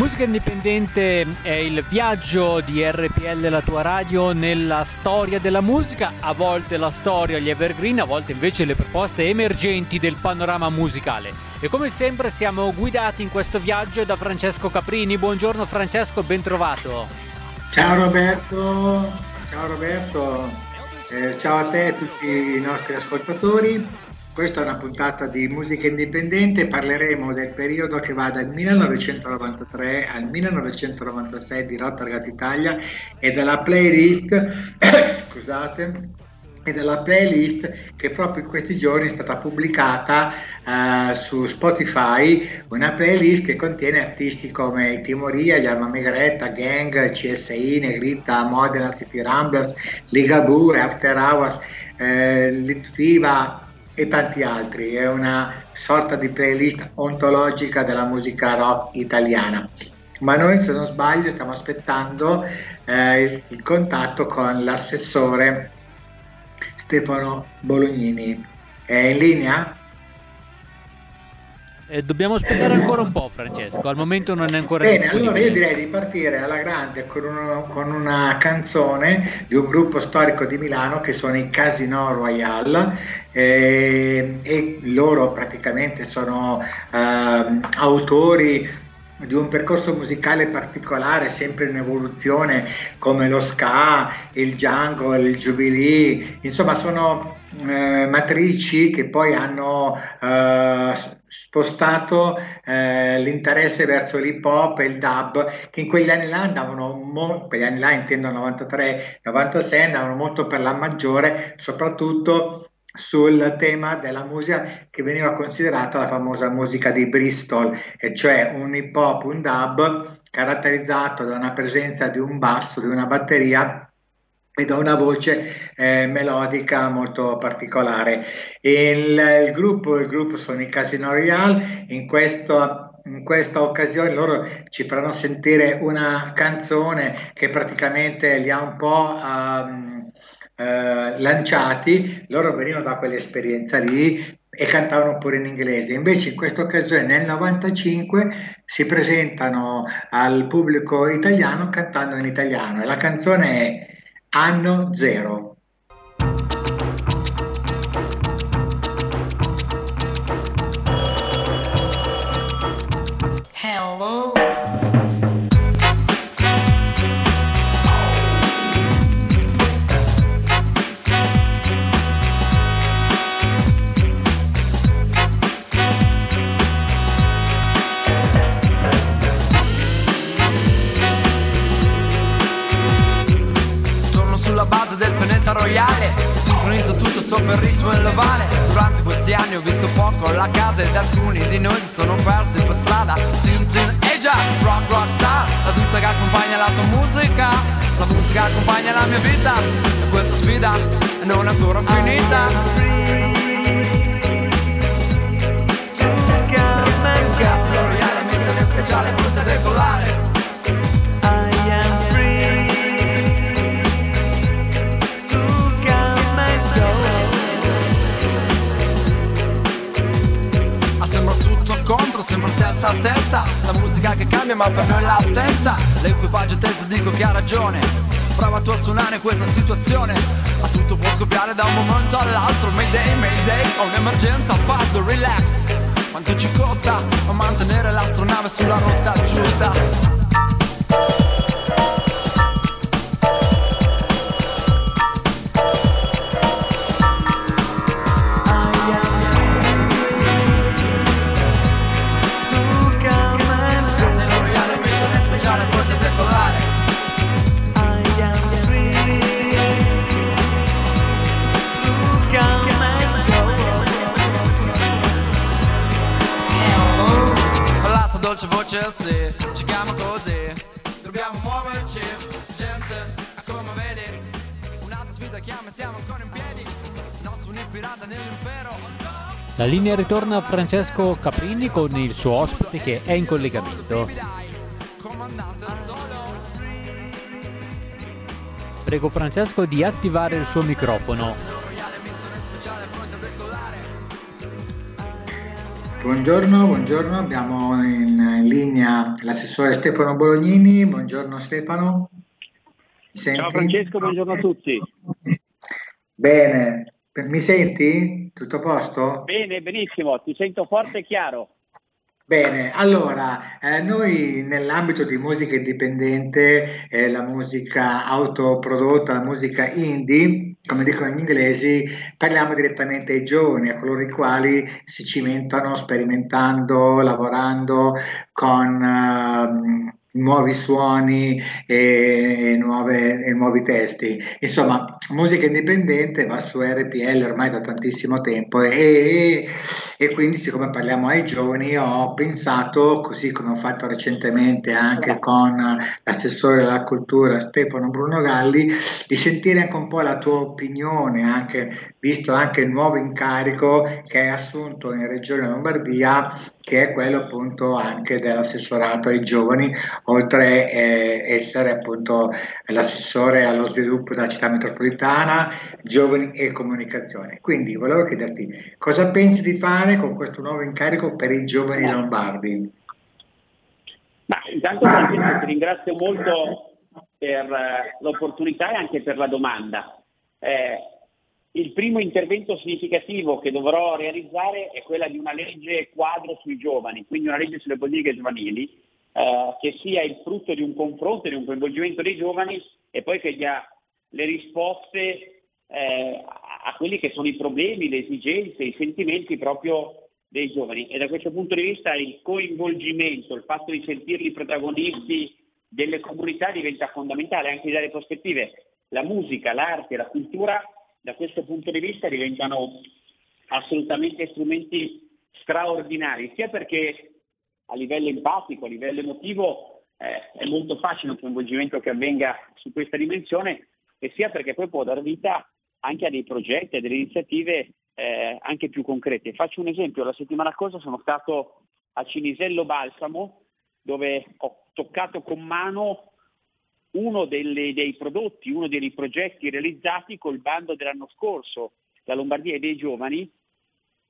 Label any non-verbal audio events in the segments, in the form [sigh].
Musica Indipendente è il viaggio di RPL la tua radio nella storia della musica, a volte la storia, gli evergreen, a volte invece le proposte emergenti del panorama musicale. E come sempre siamo guidati in questo viaggio da Francesco Caprini. Buongiorno Francesco, ben trovato. Ciao Roberto, ciao Roberto, Eh, ciao a te e a tutti i nostri ascoltatori. Questa è una puntata di musica indipendente, parleremo del periodo che va dal 1993 al 1996 di Rotterdam Italia e della playlist, [coughs] scusate, e della playlist che proprio in questi giorni è stata pubblicata eh, su Spotify, una playlist che contiene artisti come Timoria, gli Alma Megretta, Gang, CSI, Negrita, Modena, City Ramblers, Ligabue, After Hours, eh, Litfiba e tanti altri. È una sorta di playlist ontologica della musica rock italiana. Ma noi, se non sbaglio, stiamo aspettando eh, il, il contatto con l'assessore Stefano Bolognini. È in linea? Eh, dobbiamo aspettare ancora un po' Francesco, al momento non è ancora Bene, allora io direi di partire alla grande con, uno- con una canzone di un gruppo storico di Milano che sono i Casino Royale eh, e loro praticamente sono ehm, autori di un percorso musicale particolare, sempre in evoluzione, come lo ska, il jungle, il jubilee, insomma sono eh, matrici che poi hanno eh, spostato eh, l'interesse verso l'hip hop e il dub, che in quegli anni là andavano, mo- quegli anni là intendo 93-96, andavano molto per la maggiore, soprattutto sul tema della musica che veniva considerata la famosa musica di Bristol, e cioè un hip hop, un dub caratterizzato da una presenza di un basso, di una batteria e da una voce eh, melodica molto particolare. Il, il gruppo, il gruppo sono i Casino Royale, in questo in questa occasione loro ci faranno sentire una canzone che praticamente li ha un po' ehm, eh, lanciati, loro venivano da quell'esperienza lì e cantavano pure in inglese. Invece in questa occasione nel 95 si presentano al pubblico italiano cantando in italiano e la canzone è Anno Zero. Ma per noi è la stessa. L'equipaggio testa dico che ha ragione. Prova tu a suonare questa situazione. Ma tutto può scoppiare da un momento all'altro. Mayday, mayday, ho un'emergenza, parto, relax. Quanto ci costa a mantenere l'astronave sulla rotta giusta La linea ritorna a Francesco Caprini con il suo ospite che è in collegamento. Prego Francesco di attivare il suo microfono. Buongiorno, buongiorno, abbiamo in linea l'assessore Stefano Bolognini. Buongiorno Stefano. Senti? Ciao Francesco, buongiorno a tutti. Bene, mi senti? Tutto a posto? Bene, benissimo, ti sento forte e chiaro. Bene, allora, eh, noi nell'ambito di musica indipendente, eh, la musica autoprodotta, la musica indie, come dicono gli inglesi, parliamo direttamente ai giovani, a coloro i quali si cimentano sperimentando, lavorando con ehm, nuovi suoni e, e nuove- e nuovi testi. Insomma, musica indipendente va su RPL ormai da tantissimo tempo e, e quindi siccome parliamo ai giovani ho pensato, così come ho fatto recentemente anche con l'assessore alla cultura Stefano Bruno Galli, di sentire anche un po' la tua opinione, anche, visto anche il nuovo incarico che hai assunto in Regione Lombardia, che è quello appunto anche dell'assessorato ai giovani, oltre eh, essere appunto l'assessore allo sviluppo della città metropolitana, giovani e comunicazione. Quindi volevo chiederti cosa pensi di fare con questo nuovo incarico per i giovani lombardi? Ma intanto Francesco ti ringrazio molto per l'opportunità e anche per la domanda. Eh, il primo intervento significativo che dovrò realizzare è quella di una legge quadro sui giovani, quindi una legge sulle politiche giovanili, eh, che sia il frutto di un confronto, di un coinvolgimento dei giovani e poi che dia le risposte eh, a quelli che sono i problemi, le esigenze, i sentimenti proprio dei giovani. E da questo punto di vista il coinvolgimento, il fatto di sentirli protagonisti delle comunità diventa fondamentale anche dalle prospettive. La musica, l'arte, la cultura da questo punto di vista diventano assolutamente strumenti straordinari, sia perché a livello empatico, a livello emotivo eh, è molto facile un coinvolgimento che avvenga su questa dimensione e sia perché poi può dar vita anche a dei progetti, a delle iniziative eh, anche più concrete. Faccio un esempio, la settimana scorsa sono stato a Cinisello Balsamo dove ho toccato con mano uno delle- dei prodotti, uno dei progetti realizzati col bando dell'anno scorso, la Lombardia e dei giovani,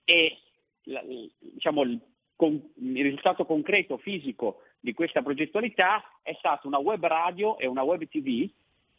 e la- diciamo, il, con- il risultato concreto, fisico di questa progettualità è stata una web radio e una web tv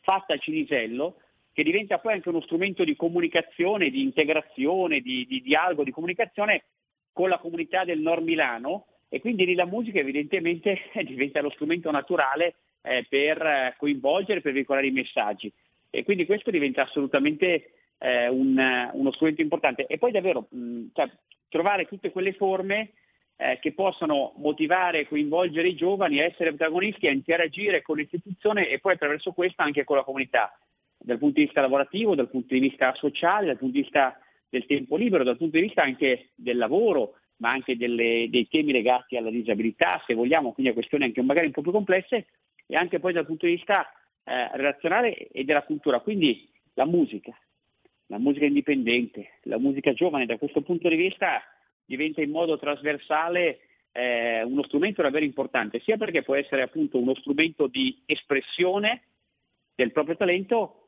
fatta a Cinisello che diventa poi anche uno strumento di comunicazione, di integrazione, di, di dialogo, di comunicazione con la comunità del Nord Milano e quindi lì la musica evidentemente [laughs] diventa lo strumento naturale eh, per eh, coinvolgere, per veicolare i messaggi. E quindi questo diventa assolutamente eh, un, uno strumento importante. E poi davvero mh, cioè, trovare tutte quelle forme eh, che possano motivare e coinvolgere i giovani a essere protagonisti, a interagire con l'istituzione e poi attraverso questo anche con la comunità, dal punto di vista lavorativo, dal punto di vista sociale, dal punto di vista del tempo libero, dal punto di vista anche del lavoro, ma anche delle- dei temi legati alla disabilità, se vogliamo, quindi a questioni anche magari un po' più complesse, e anche poi dal punto di vista eh, relazionale e della cultura. Quindi la musica, la musica indipendente, la musica giovane da questo punto di vista diventa in modo trasversale eh, uno strumento davvero importante, sia perché può essere appunto uno strumento di espressione del proprio talento,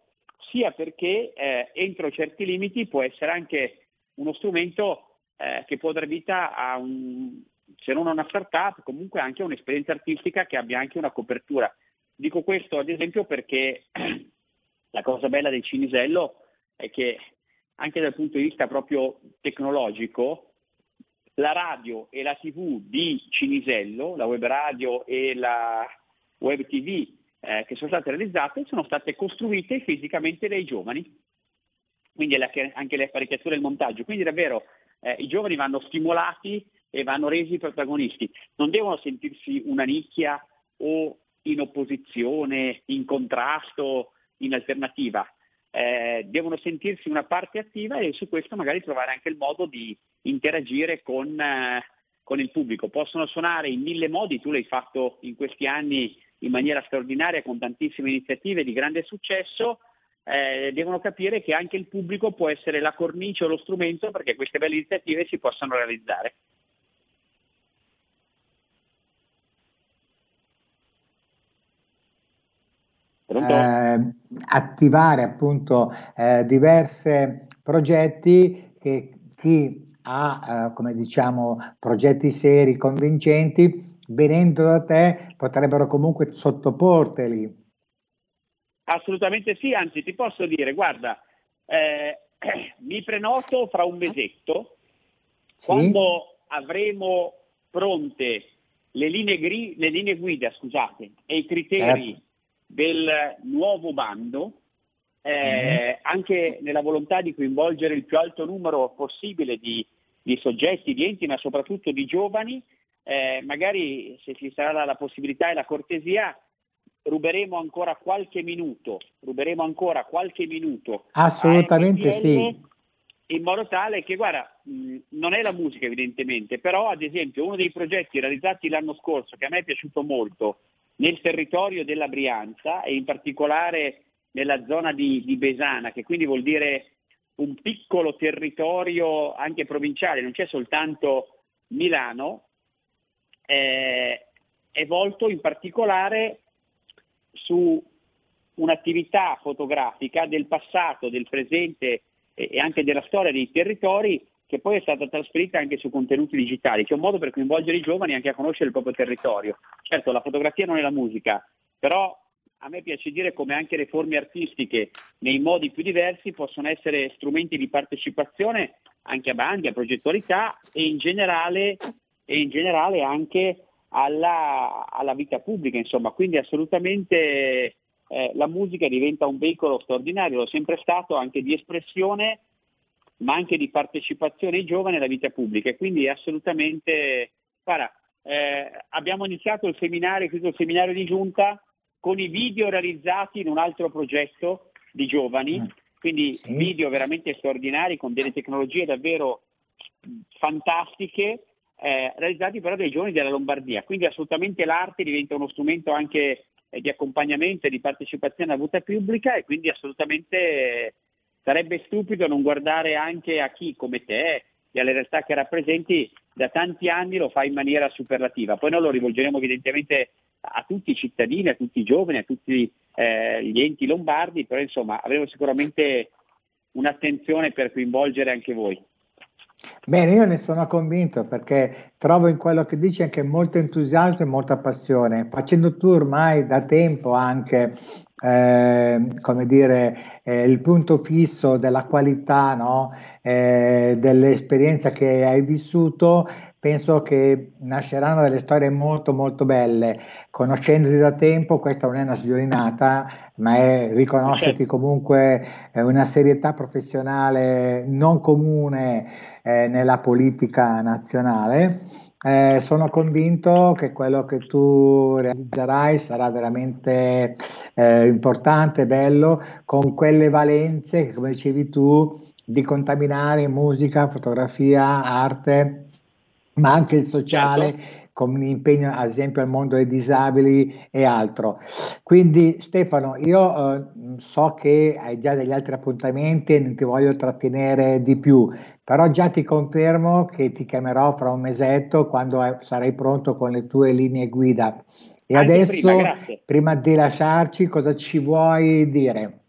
sia perché eh, entro certi limiti può essere anche uno strumento eh, che può dar vita a un, se non una startup, comunque anche un'esperienza artistica che abbia anche una copertura. Dico questo ad esempio perché [clears throat] la cosa bella del Cinisello è che anche dal punto di vista proprio tecnologico, la radio e la tv di Cinisello, la web radio e la web tv eh, che sono state realizzate sono state costruite fisicamente dai giovani, quindi anche le apparecchiature e il montaggio. Quindi davvero eh, i giovani vanno stimolati e vanno resi protagonisti. Non devono sentirsi una nicchia o in opposizione, in contrasto, in alternativa. Eh, devono sentirsi una parte attiva e su questo magari trovare anche il modo di interagire con, eh, con il pubblico. Possono suonare in mille modi, tu l'hai fatto in questi anni in maniera straordinaria con tantissime iniziative di grande successo, eh, devono capire che anche il pubblico può essere la cornice o lo strumento perché queste belle iniziative si possano realizzare. Eh, attivare appunto eh, diversi progetti che chi ha, eh, come diciamo, progetti seri, convincenti, venendo da te potrebbero comunque sottoporteli. Assolutamente sì, anzi ti posso dire, guarda, eh, [clears throat] mi prenoto fra un mesetto, sì. quando avremo pronte le linee, gri- le linee guida scusate, e i criteri certo. Del nuovo bando, eh, mm anche nella volontà di coinvolgere il più alto numero possibile di, di soggetti, di enti, ma soprattutto di giovani, eh, magari se ci sarà la possibilità e la cortesia, ruberemo ancora qualche minuto, ruberemo ancora qualche minuto. Assolutamente sì. In modo tale che, guarda, mh, non è la musica evidentemente, però ad esempio uno dei progetti realizzati l'anno scorso che a me è piaciuto molto nel territorio della Brianza e in particolare nella zona di, di Besana, che quindi vuol dire un piccolo territorio anche provinciale, non c'è soltanto Milano, eh, è volto in particolare su un'attività fotografica del passato, del presente e anche della storia dei territori che poi è stata trasferita anche su contenuti digitali, che è un modo per coinvolgere i giovani anche a conoscere il proprio territorio. Certo, la fotografia non è la musica, però a me piace dire come anche le forme artistiche nei modi più diversi possono essere strumenti di partecipazione anche a bandi, a progettualità e in generale, e in generale anche alla, alla, vita pubblica, insomma, quindi assolutamente eh, la musica diventa un veicolo straordinario, è sempre stato anche di espressione, ma anche di partecipazione ai giovani alla vita pubblica e quindi assolutamente, guarda, eh, abbiamo iniziato il seminario, il seminario di giunta con i video realizzati in un altro progetto di giovani, mm. quindi sì. video veramente straordinari con delle tecnologie davvero fantastiche eh, realizzati però dai giovani della Lombardia. Quindi assolutamente l'arte diventa uno strumento anche eh, di accompagnamento e di partecipazione alla vita pubblica e quindi assolutamente sarebbe stupido non guardare anche a chi come te e alle realtà che rappresenti da tanti anni lo fa in maniera superlativa. Poi noi lo rivolgeremo evidentemente a tutti i cittadini, a tutti i giovani, a tutti eh, gli enti lombardi, però insomma avremo sicuramente un'attenzione per coinvolgere anche voi. Bene, io ne sono convinto perché trovo in quello che dici anche molto entusiasmo e molta passione. Facendo tu ormai da tempo anche, eh, come dire, eh, il punto fisso della qualità no? eh, dell'esperienza che hai vissuto, penso che nasceranno delle storie molto molto belle. Conoscendoti da tempo, questa non è una sviolinata, ma è riconoscerti certo. comunque eh, una serietà professionale non comune eh, nella politica nazionale. Eh, sono convinto che quello che tu realizzerai sarà veramente eh, importante, bello, con quelle valenze che, come dicevi tu, di contaminare musica, fotografia, arte ma anche il sociale. Certo. Con un impegno ad esempio al mondo dei disabili e altro. Quindi Stefano, io eh, so che hai già degli altri appuntamenti e non ti voglio trattenere di più, però già ti confermo che ti chiamerò fra un mesetto quando eh, sarai pronto con le tue linee guida. E Anche adesso, prima, prima, di lasciarci, cosa ci vuoi dire?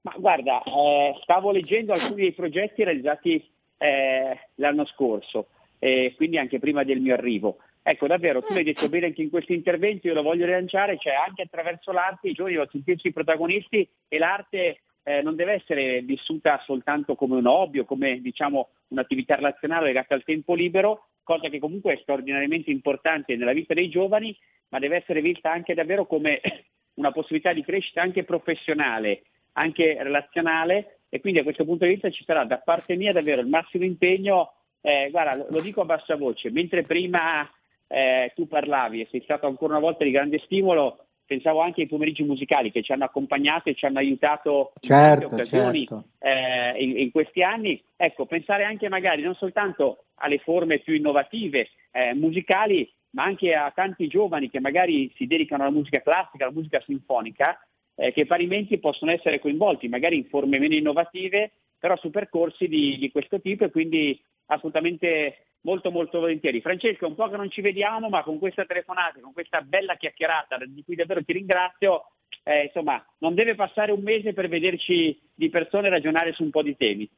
Ma guarda, eh, stavo leggendo alcuni dei progetti realizzati eh, l'anno scorso, eh, quindi anche prima del mio arrivo. Ecco, davvero, tu l'hai detto bene anche in questo intervento, io lo voglio rilanciare, cioè anche attraverso l'arte i giovani devono sentirsi protagonisti e l'arte eh, non deve essere vissuta soltanto come un hobby o come diciamo, un'attività relazionale legata al tempo libero, cosa che comunque è straordinariamente importante nella vita dei giovani, ma deve essere vista anche davvero come [coughs] una possibilità di crescita anche professionale, anche relazionale e quindi a questo punto di vista ci sarà da parte mia davvero il massimo impegno, eh, guarda, lo dico a bassa voce, mentre prima eh, tu parlavi e sei stato ancora una volta di grande stimolo, pensavo anche ai pomeriggi musicali che ci hanno accompagnato e ci hanno aiutato certo, in occasioni certo. eh, in, in, questi anni. Ecco, pensare anche magari non soltanto alle forme più innovative eh, musicali, ma anche a tanti giovani che magari si dedicano alla musica classica, alla musica sinfonica, eh, che parimenti possono essere coinvolti, magari in forme meno innovative, però su percorsi di, di questo tipo e quindi assolutamente molto molto volentieri. Francesco, un po' che non ci vediamo, ma con questa telefonata, con questa bella chiacchierata, di cui davvero ti ringrazio, eh, insomma, non deve passare un mese per vederci di persone e ragionare su un po' di temi.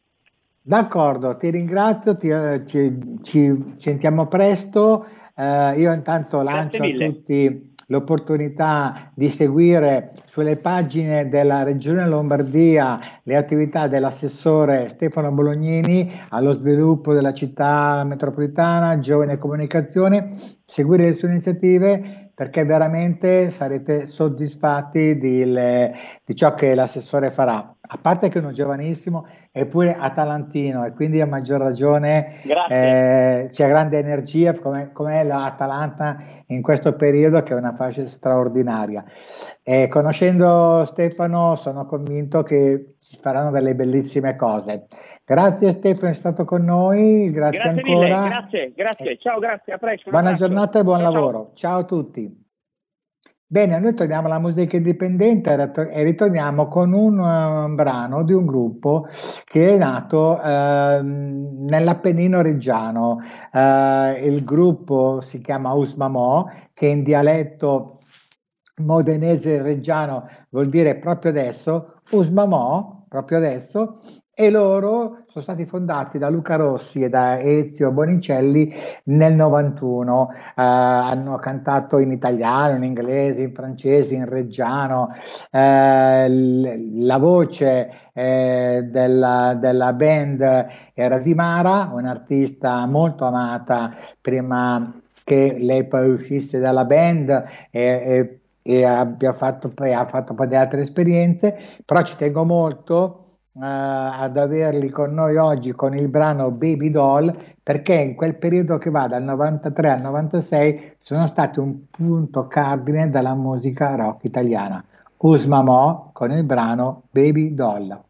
D'accordo, ti ringrazio, ti, eh, ci, ci, sentiamo presto. Eh, io intanto lancio a tutti l'opportunità di seguire sulle pagine della Regione Lombardia le attività dell'assessore Stefano Bolognini allo sviluppo della città metropolitana, giovane comunicazione, seguire le sue iniziative perché veramente sarete soddisfatti di, le, di ciò che l'assessore farà. A parte che è uno giovanissimo, eppure atalantino e quindi a maggior ragione eh, c'è grande energia come, come l'Atalanta in questo periodo che è una fascia straordinaria. E conoscendo Stefano sono convinto che si faranno delle bellissime cose. Grazie Stefano, è stato con noi, grazie, grazie ancora. Mille, grazie, grazie, ciao, grazie, a presto. Buona giornata e buon ciao, lavoro. Ciao. ciao a tutti. Bene, noi torniamo alla musica indipendente e ritorniamo con un uh, brano di un gruppo che è nato uh, nell'Appennino reggiano. Uh, il gruppo si chiama Usmamo, che in dialetto modenese reggiano vuol dire proprio adesso, Usmamo, proprio adesso, e loro sono stati fondati da Luca Rossi e da Ezio Bonicelli nel 91. Eh, hanno cantato in italiano, in inglese, in francese, in reggiano. Eh, la voce eh, della, della, band era di Mara, un'artista molto amata prima che lei poi uscisse dalla band e, e, e abbia fatto, poi, ha fatto poi altre esperienze, però ci tengo molto ad averli con noi oggi con il brano Baby Doll perché in quel periodo che va dal 93 al 96 sono stati un punto cardine della musica rock italiana. Usmamo con il brano Baby Doll.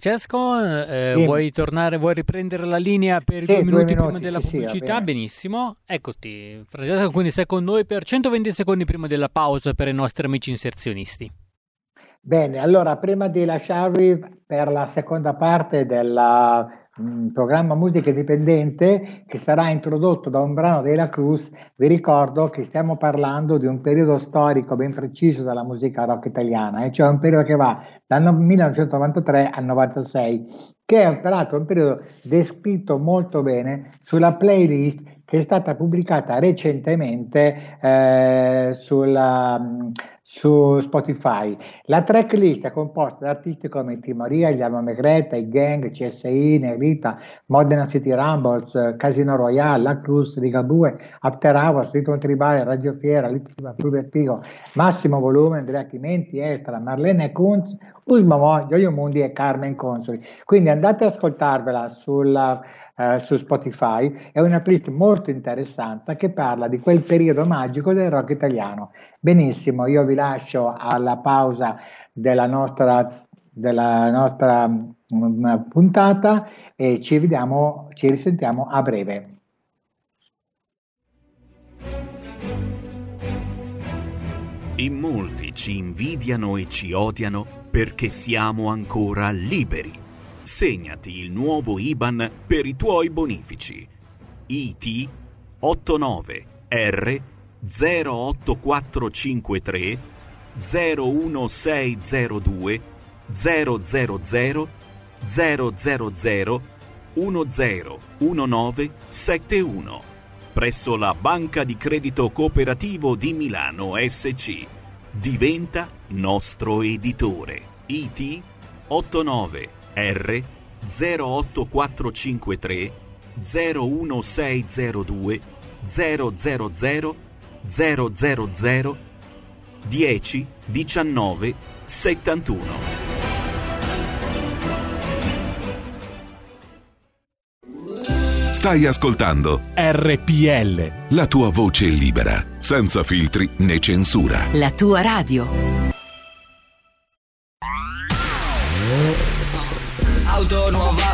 Francesco, eh, sì. vuoi tornare, vuoi riprendere la linea per sì, due, minuti due, minuti prima della sì, pubblicità? Benissimo, eccoti. Francesco, quindi sei con noi per 120 secondi prima della pausa per i nostri amici inserzionisti. Bene, allora prima di lasciarvi per la seconda parte della programma musica indipendente che sarà introdotto da un brano della Cruz. Vi ricordo che stiamo parlando di un periodo storico ben preciso della musica rock italiana, e cioè un periodo che va dal 1993 al 96, che è peraltro un periodo descritto molto bene sulla playlist che è stata pubblicata recentemente eh, sulla, su Spotify. La tracklist è composta da artisti come Timoria, Gli Alma Megreta, I Gang, CSI, Negrita, Modena City Rumbles, Casino Royale, La Cruz, Riga 2, After Hours, Ritmo Tribale, Radio Fiera, Littima Pigo, Massimo Volume, Andrea Chimenti, Estra, Marlene Kunz, Usmamo, Gioio Mundi e Carmen Consoli. Quindi andate ad ascoltarvela sulla eh, su Spotify, è una playlist molto interessante che parla di quel periodo magico del rock italiano. Benissimo, io vi lascio alla pausa della nostra, della nostra um, puntata e ci vediamo, ci risentiamo a breve. In molti ci invidiano e ci odiano perché siamo ancora liberi Segnati il nuovo IBAN per i tuoi bonifici. IT 89 R 08453 01602 000 000 101971 presso la Banca di Credito Cooperativo di Milano SC. Diventa nostro editore. IT 89 R 08453 01602 000 000 10 19 71 Stai ascoltando RPL. La tua voce libera, senza filtri né censura. La tua radio.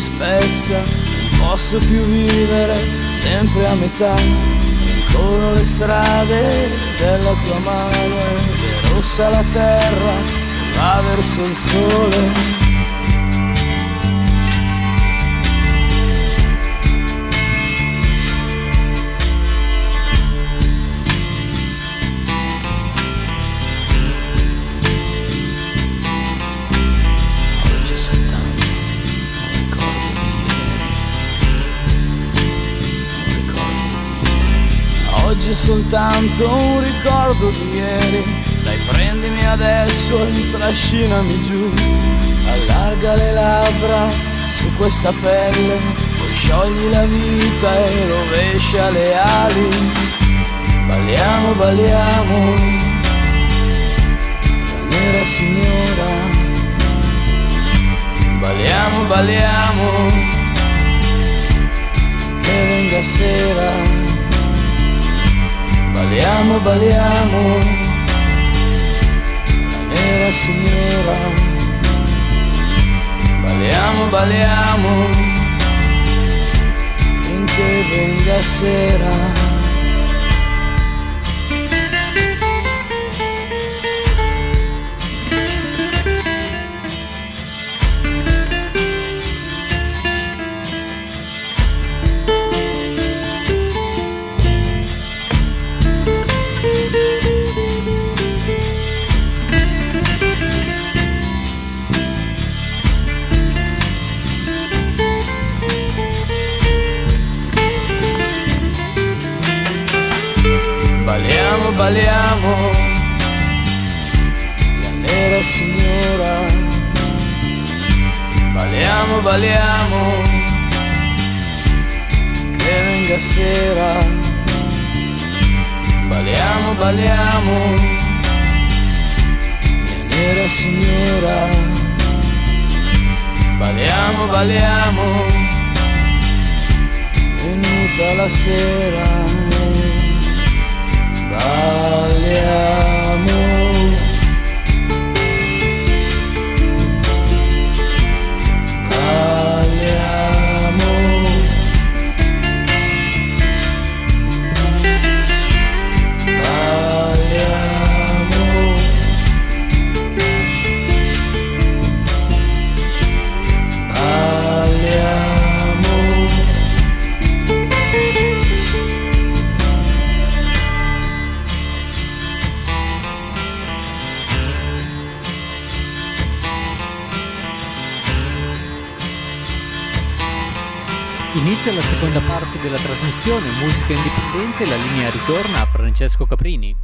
Spezza, non posso più vivere sempre a metà. Rincorro le strade della tua mano è rossa la terra, va verso il sole. Oggi soltanto un ricordo di ieri. Dai, prendimi adesso e trascinami giù. Allarga le labbra su questa pelle, poi sciogli la vita e rovescia le ali. Balliamo, balliamo, la nera signora. Balliamo, balliamo, finché venga sera. Balliamo, balliamo, la nera signora. Balliamo, balliamo, finché venga sera. Inizia la seconda parte della trasmissione Musica Indipendente, la linea ritorna a Francesco Caprini.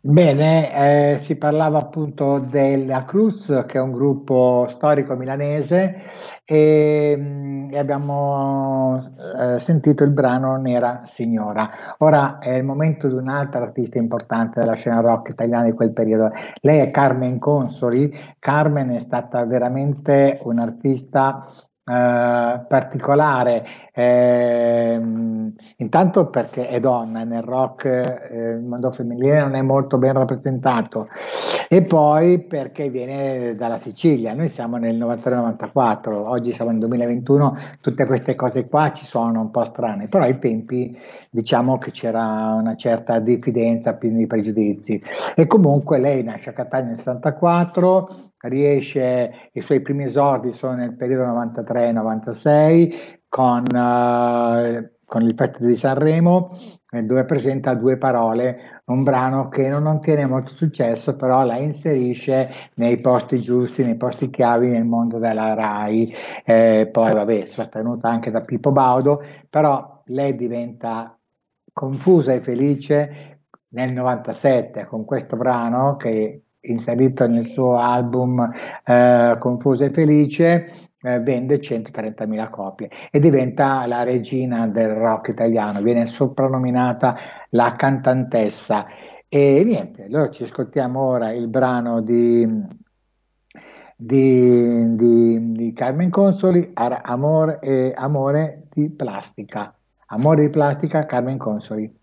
Bene, eh, si parlava appunto della Cruz, che è un gruppo storico milanese, e, mm, e abbiamo eh, sentito il brano Nera Signora. Ora è il momento di un'altra artista importante della scena rock italiana di quel periodo. Lei è Carmen Consoli. Carmen è stata veramente un'artista Uh, particolare, eh, intanto perché è donna nel rock, eh, il mondo femminile non è molto ben rappresentato. E poi perché viene dalla Sicilia, noi siamo nel 93-94, oggi siamo nel 2021, tutte queste cose qua ci suonano un po' strane, però ai tempi diciamo che c'era una certa diffidenza, più di pregiudizi. E comunque lei nasce a Catania nel 64, riesce, i suoi primi esordi sono nel periodo 93-96 con, uh, con il Festival di Sanremo eh, dove presenta due parole, un brano che non ottiene molto successo però la inserisce nei posti giusti, nei posti chiavi nel mondo della RAI, eh, poi vabbè sostenuta anche da Pippo Baudo, però lei diventa confusa e felice nel 97 con questo brano che inserito nel suo album eh, Confuso e Felice, eh, vende 130.000 copie e diventa la regina del rock italiano, viene soprannominata la cantantessa. E niente, allora ci ascoltiamo ora il brano di, di, di, di Carmen Consoli, Amore, Amore di plastica. Amore di plastica, Carmen Consoli.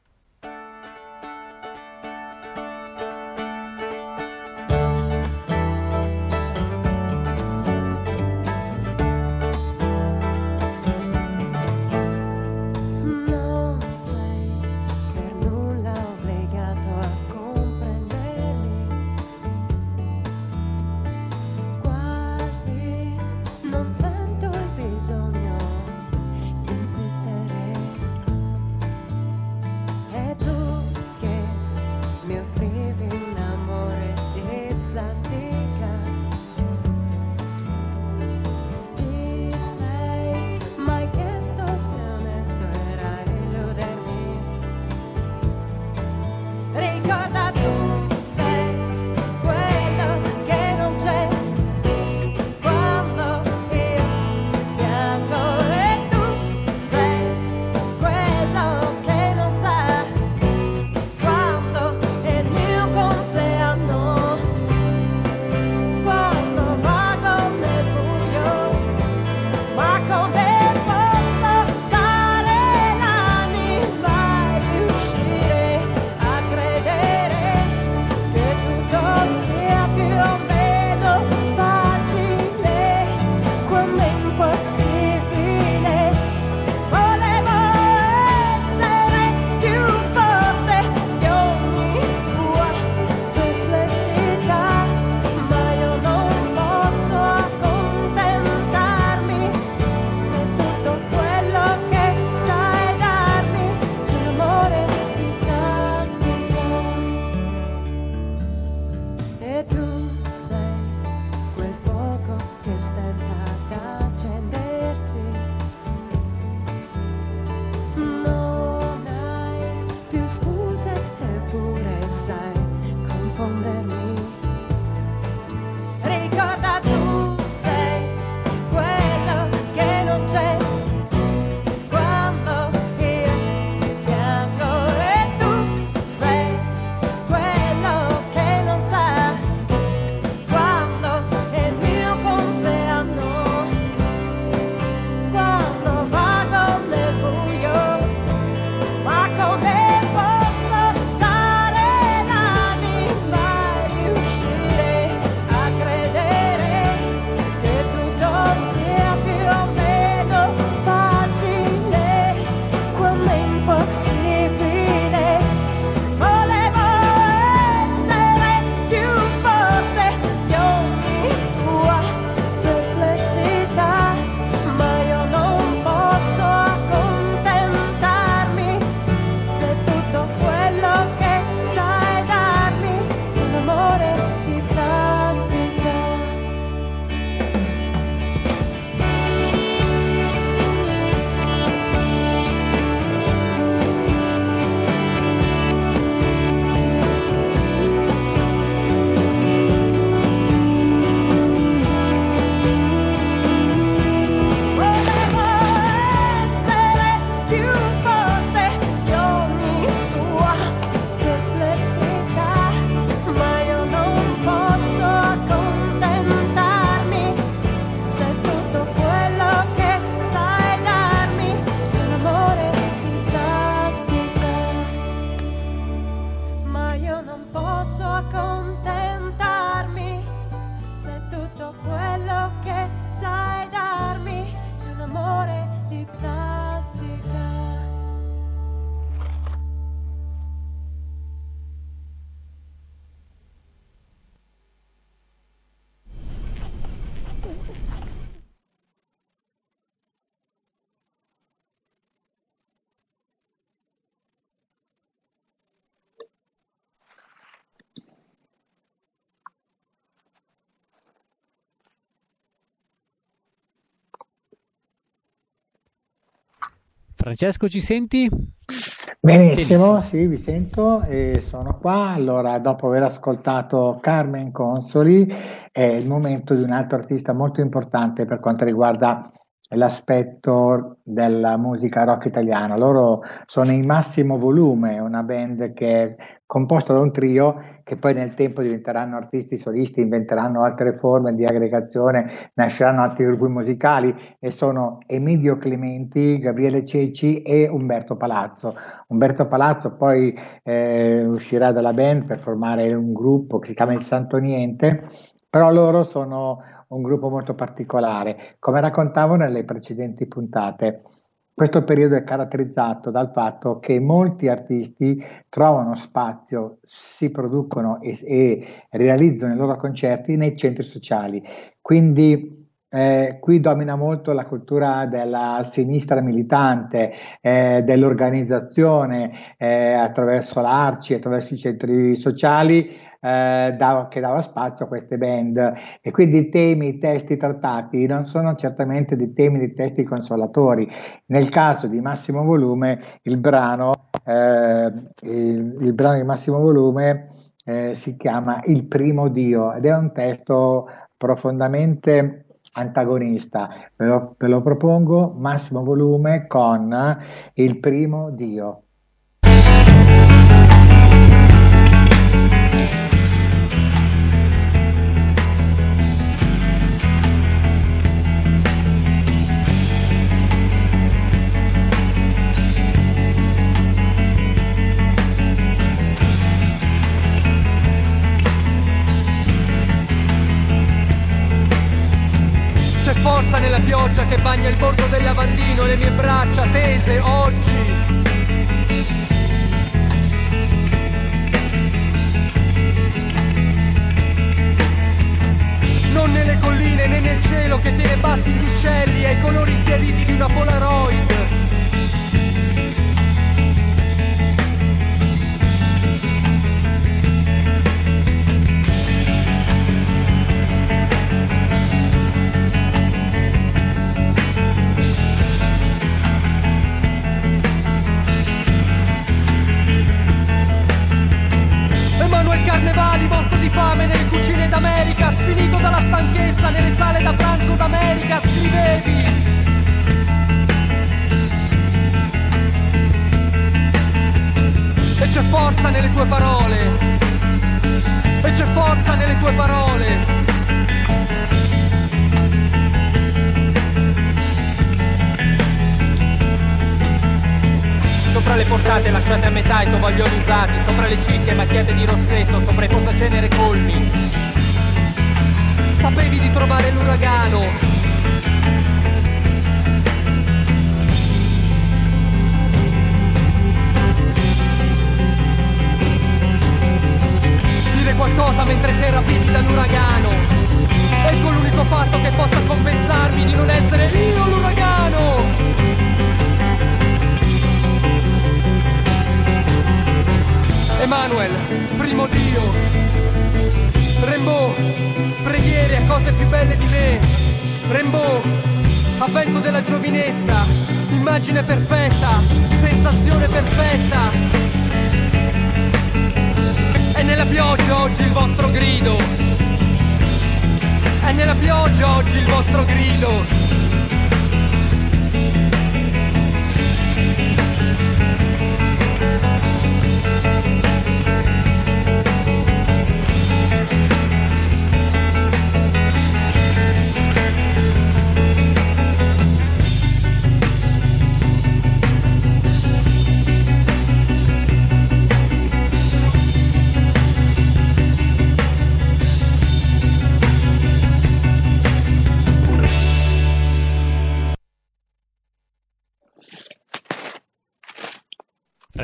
Francesco, ci senti? Benissimo, Benissimo, sì, vi sento e sono qua. Allora, dopo aver ascoltato Carmen Consoli, è il momento di un altro artista molto importante per quanto riguarda l'aspetto della musica rock italiana. Loro sono in massimo volume, una band che è composta da un trio che poi nel tempo diventeranno artisti solisti, inventeranno altre forme di aggregazione, nasceranno altri gruppi musicali e sono Emilio Clementi, Gabriele Ceci e Umberto Palazzo. Umberto Palazzo poi eh, uscirà dalla band per formare un gruppo che si chiama Il Santo Niente, però loro sono un gruppo molto particolare. Come raccontavo nelle precedenti puntate, questo periodo è caratterizzato dal fatto che molti artisti trovano spazio, si producono e, e realizzano i loro concerti nei centri sociali. Quindi eh, qui domina molto la cultura della sinistra militante, eh, dell'organizzazione eh, attraverso l'Arci, attraverso i centri sociali, eh, dava, che dava spazio a queste band e quindi i temi, i testi trattati non sono certamente dei temi di testi consolatori. Nel caso di Massimo Volume, il brano, eh, il, il brano di Massimo Volume eh, si chiama Il primo Dio ed è un testo profondamente antagonista. Ve lo, ve lo propongo, massimo volume con Il primo Dio. Pioggia che bagna il bordo del lavandino, le mie braccia tese oggi. Non nelle colline né nel cielo che tiene bassi gli uccelli ai colori sbiaditi di una Polaroid. Nelle sale da pranzo d'America, scrivevi. E c'è forza nelle tue parole. E c'è forza nelle tue parole. Sopra le portate lasciate a metà i tovaglioli usati, sopra le cicche macchiate di rossetto, sopra i posacenere colmi. Sapevi di trovare l'uragano. Dire qualcosa mentre sei rapiti dall'uragano. Ecco l'unico fatto che possa compensarmi di non essere io l'uragano. Emanuel, primo Dio. Rembo, preghiere a cose più belle di me. Rembo, avvento della giovinezza, immagine perfetta, sensazione perfetta. È nella pioggia oggi il vostro grido. È nella pioggia oggi il vostro grido.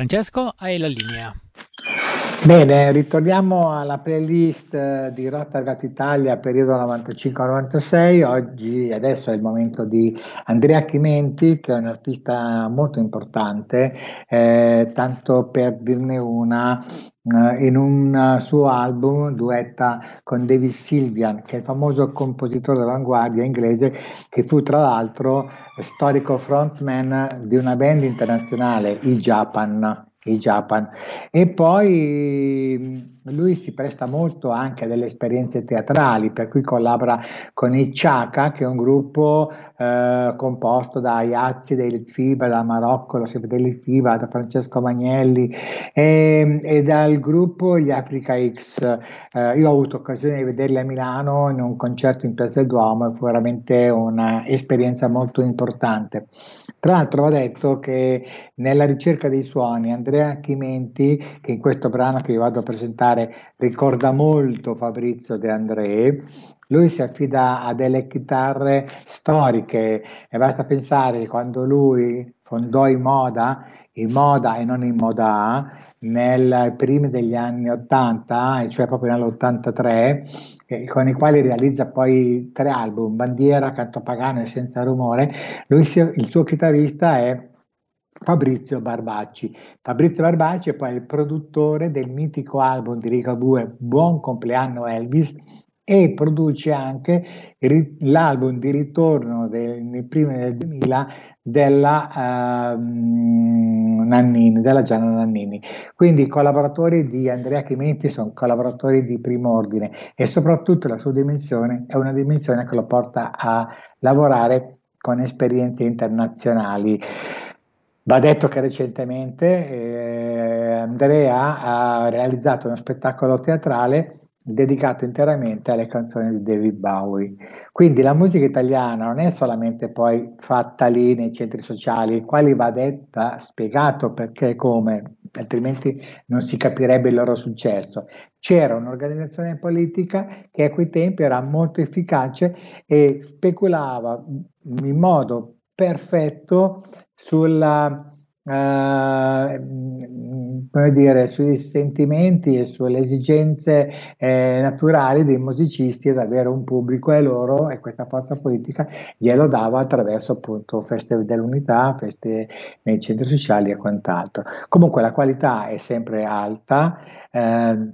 Francesco, hai la linea. Bene, ritorniamo alla playlist eh, di Rotterdam Italia periodo 95-96. Oggi, adesso è il momento di Andrea Chimenti, che è un artista molto importante, eh, tanto per dirne una, eh, in un suo album duetta con David Sylvian, che è il famoso compositore d'avanguardia inglese, che fu tra l'altro storico frontman di una band internazionale, i Japan il Japan. E poi lui si presta molto anche a delle esperienze teatrali, per cui collabora con i Chaka, che è un gruppo eh, composto da Iazzi dei Litfiba, da Marocco, lo dei Litfiba, da Francesco Magnelli e, e, dal gruppo gli Africa X. Eh, io ho avuto occasione di vederli a Milano in un concerto in Piazza del Duomo, fu veramente un'esperienza molto importante. Tra l'altro va detto che nella ricerca dei suoni Andrea Chimenti, che in questo brano che io vado a presentare ricorda molto Fabrizio De André, lui si affida a delle chitarre storiche e basta pensare che quando lui fondò i Moda, i Moda e non i Moda, nei primi degli anni 80, cioè proprio nell'83, eh, con i quali realizza poi tre album, Bandiera, Canto Pagano e Senza Rumore, lui il suo chitarrista è Fabrizio Barbacci. Fabrizio Barbacci è poi il produttore del mitico album di Rico Bue Buon compleanno Elvis e produce anche l'album di ritorno del, nei primi del 2000 della uh, Nannini, della Gianna Nannini. Quindi i collaboratori di Andrea Chimenti sono collaboratori di primo ordine e soprattutto la sua dimensione è una dimensione che lo porta a lavorare con esperienze internazionali. Va detto che recentemente eh, Andrea ha realizzato uno spettacolo teatrale dedicato interamente alle canzoni di David Bowie. Quindi la musica italiana non è solamente poi fatta lì nei centri sociali, quali va detta, spiegato perché e come, altrimenti non si capirebbe il loro successo. C'era un'organizzazione politica che a quei tempi era molto efficace e speculava in modo perfetto sulla, come dire, sui sentimenti e sulle esigenze eh, naturali dei musicisti ad avere un pubblico e loro e questa forza politica glielo dava attraverso appunto feste dell'unità, feste nei centri sociali e quant'altro. Comunque la qualità è sempre alta. Eh,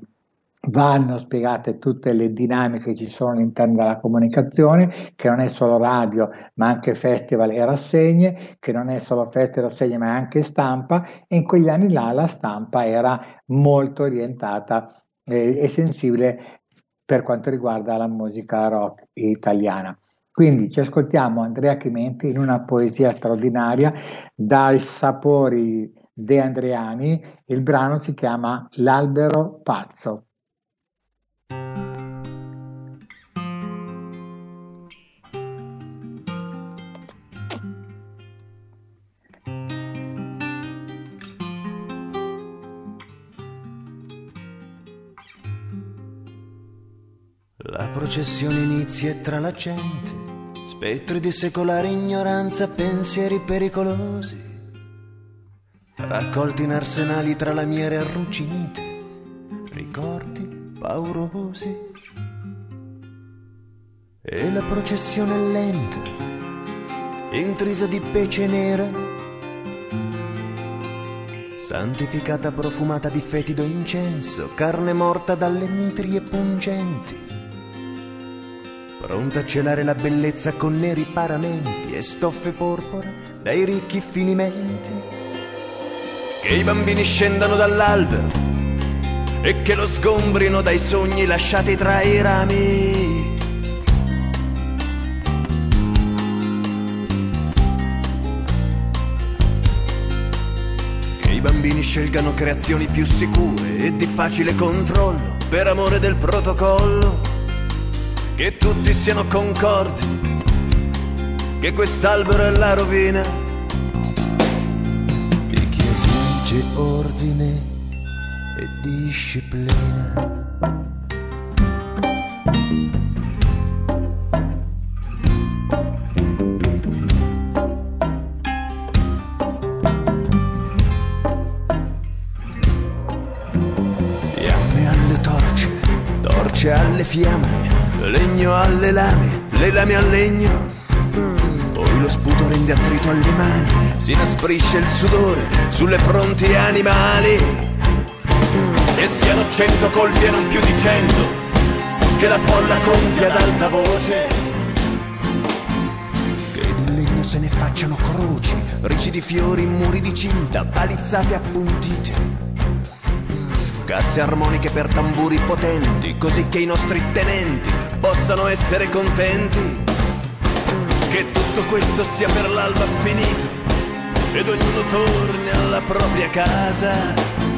vanno spiegate tutte le dinamiche che ci sono all'interno della comunicazione, che non è solo radio, ma anche festival e rassegne, che non è solo festival e rassegne, ma anche stampa, e in quegli anni là la stampa era molto orientata eh, e sensibile per quanto riguarda la musica rock italiana. Quindi ci ascoltiamo Andrea Chimenti in una poesia straordinaria dai sapori De Andreani, il brano si chiama L'albero pazzo. Processione inizia tra la gente, spettri di secolare ignoranza, pensieri pericolosi, raccolti in arsenali tra lamiere arrugginite, ricordi paurosi. E la processione lenta, intrisa di pece nera, santificata profumata di fetido incenso, carne morta dalle mitrie pungenti pronta a celare la bellezza con neri paramenti e stoffe porpora dai ricchi finimenti. Che i bambini scendano dall'albero e che lo sgombrino dai sogni lasciati tra i rami. Che i bambini scelgano creazioni più sicure e di facile controllo per amore del protocollo che tutti siano concordi. Che quest'albero è la rovina. Di chi esige ordine e disciplina. alle fiamme, legno alle lame, le lame al legno. Poi lo sputo rende attrito alle mani, si inasprisce il sudore sulle fronti animali. E siano cento colpi e non più di cento, che la folla conti ad alta voce. Che di legno se ne facciano croci, ricidi fiori, muri di cinta, balizzate appuntite. Casse armoniche per tamburi potenti, così che i nostri tenenti possano essere contenti. Che tutto questo sia per l'alba finito ed ognuno torni alla propria casa.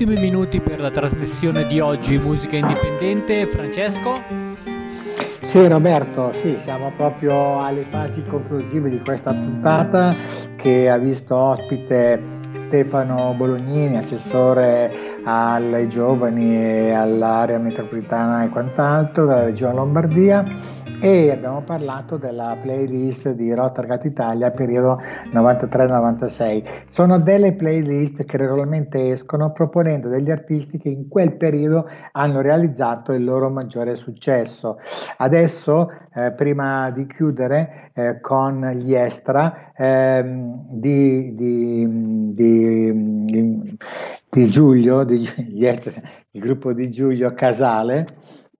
Ultimi minuti per la trasmissione di oggi Musica Indipendente. Francesco? Sì Roberto, sì, siamo proprio alle fasi conclusive di questa puntata che ha visto ospite Stefano Bolognini, assessore ai giovani e all'area metropolitana e quant'altro della regione Lombardia e abbiamo parlato della playlist di Rotterdam Italia periodo 93-96. Sono delle playlist che regolarmente escono proponendo degli artisti che in quel periodo hanno realizzato il loro maggiore successo. Adesso, eh, prima di chiudere eh, con gli extra ehm, di, di, di, di, Giulio, il gruppo di Giulio Casale,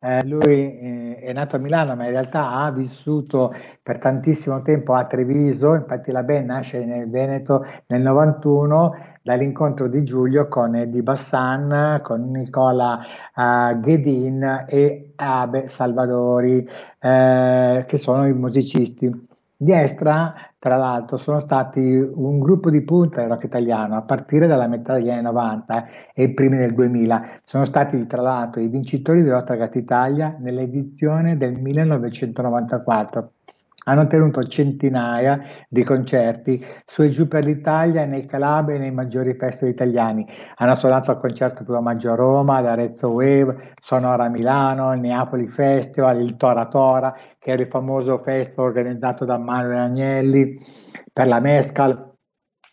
eh, lui eh, è nato a Milano, ma in realtà ha vissuto per tantissimo tempo a Treviso, infatti la band nasce nel Veneto nel 91 dall'incontro di Giulio con Eddie Bassan, con Nicola uh, Ghedin e Abe Salvadori, eh, che sono i musicisti. Gli Extra, tra l'altro, sono stati un gruppo di punta del rock italiano a partire dalla metà degli anni 90 e i primi del 2000. Sono stati, tra l'altro, i vincitori di Rotterdam Italia nell'edizione del 1994. Hanno tenuto centinaia di concerti su e giù per l'Italia, nei Calabria e nei maggiori festival italiani. Hanno suonato al concerto più maggio a Roma, ad Arezzo Wave, Sonora a Milano, il Neapoli Festival, il Tora Tora, che era il famoso festival organizzato da Manuel Agnelli per la Mescal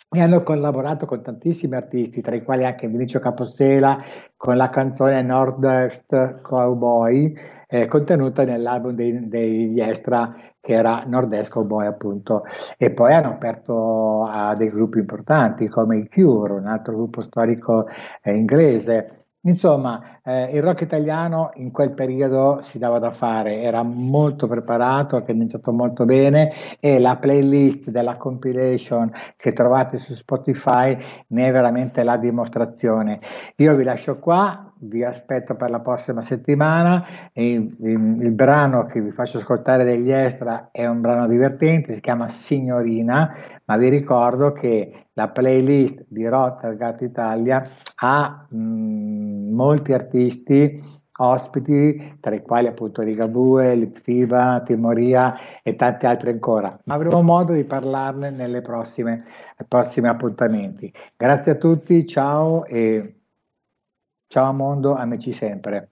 e hanno collaborato con tantissimi artisti, tra i quali anche Vinicio Capossela con la canzone Nord-Est Cowboy, eh, contenuta nell'album dei, degli Extra che era Nord-Est appunto. E poi hanno aperto a dei gruppi importanti come i Cure, un altro gruppo storico eh, inglese. Insomma, eh, il rock italiano in quel periodo si dava da fare, era molto preparato, ha iniziato molto bene e la playlist della compilation che trovate su Spotify ne è veramente la dimostrazione. Io vi lascio qua, vi aspetto per la prossima settimana. Il, il, il, brano che vi faccio ascoltare degli extra è un brano divertente, si chiama Signorina, ma vi ricordo che la playlist di Rotterdam Italia ha mh, molti artisti ospiti, tra i quali appunto Rigabue, Litfiba, Timoria e tanti altri ancora. Ma avremo modo di parlarne nelle prossime, prossimi appuntamenti. Grazie a tutti, ciao e ciao mondo, amici sempre.